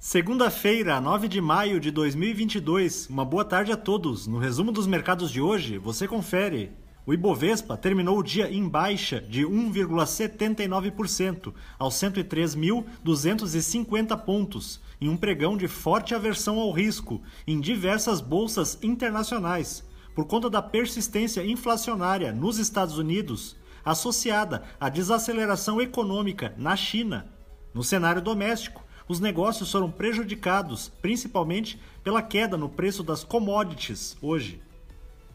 Segunda-feira, 9 de maio de 2022. Uma boa tarde a todos. No resumo dos mercados de hoje, você confere. O Ibovespa terminou o dia em baixa de 1,79% aos 103.250 pontos, em um pregão de forte aversão ao risco em diversas bolsas internacionais, por conta da persistência inflacionária nos Estados Unidos, associada à desaceleração econômica na China. No cenário doméstico, os negócios foram prejudicados, principalmente pela queda no preço das commodities hoje.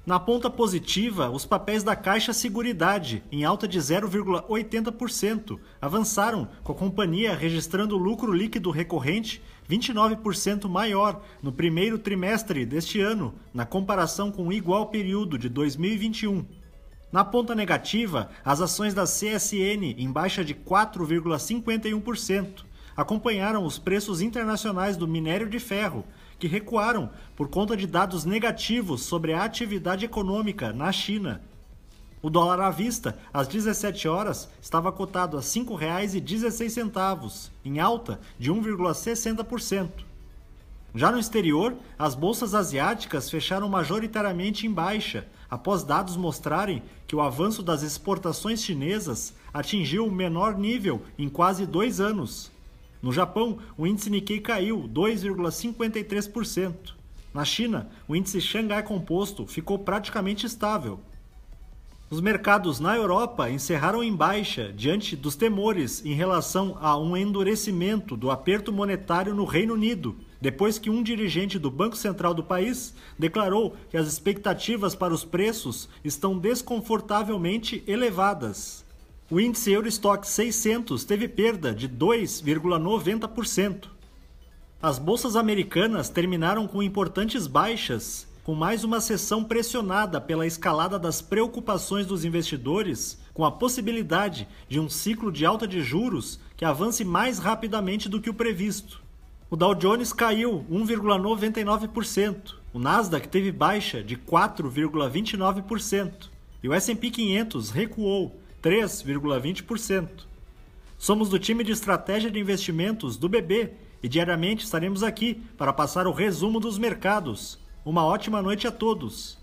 Na ponta positiva, os papéis da Caixa Seguridade, em alta de 0,80%, avançaram, com a companhia registrando lucro líquido recorrente 29% maior no primeiro trimestre deste ano, na comparação com o igual período de 2021. Na ponta negativa, as ações da CSN em baixa de 4,51%, acompanharam os preços internacionais do minério de ferro, que recuaram por conta de dados negativos sobre a atividade econômica na China. O dólar à vista, às 17 horas, estava cotado a R$ 5,16, em alta de 1,60%. Já no exterior, as bolsas asiáticas fecharam majoritariamente em baixa, após dados mostrarem que o avanço das exportações chinesas atingiu o menor nível em quase dois anos. No Japão, o índice Nikkei caiu 2,53%. Na China, o índice Xangai Composto ficou praticamente estável. Os mercados na Europa encerraram em baixa diante dos temores em relação a um endurecimento do aperto monetário no Reino Unido, depois que um dirigente do Banco Central do país declarou que as expectativas para os preços estão desconfortavelmente elevadas. O índice Eurostock 600 teve perda de 2,90%. As bolsas americanas terminaram com importantes baixas, com mais uma sessão pressionada pela escalada das preocupações dos investidores com a possibilidade de um ciclo de alta de juros que avance mais rapidamente do que o previsto. O Dow Jones caiu 1,99%, o Nasdaq teve baixa de 4,29% e o S&P 500 recuou 3,20%. Somos do time de estratégia de investimentos do BB e diariamente estaremos aqui para passar o resumo dos mercados. Uma ótima noite a todos.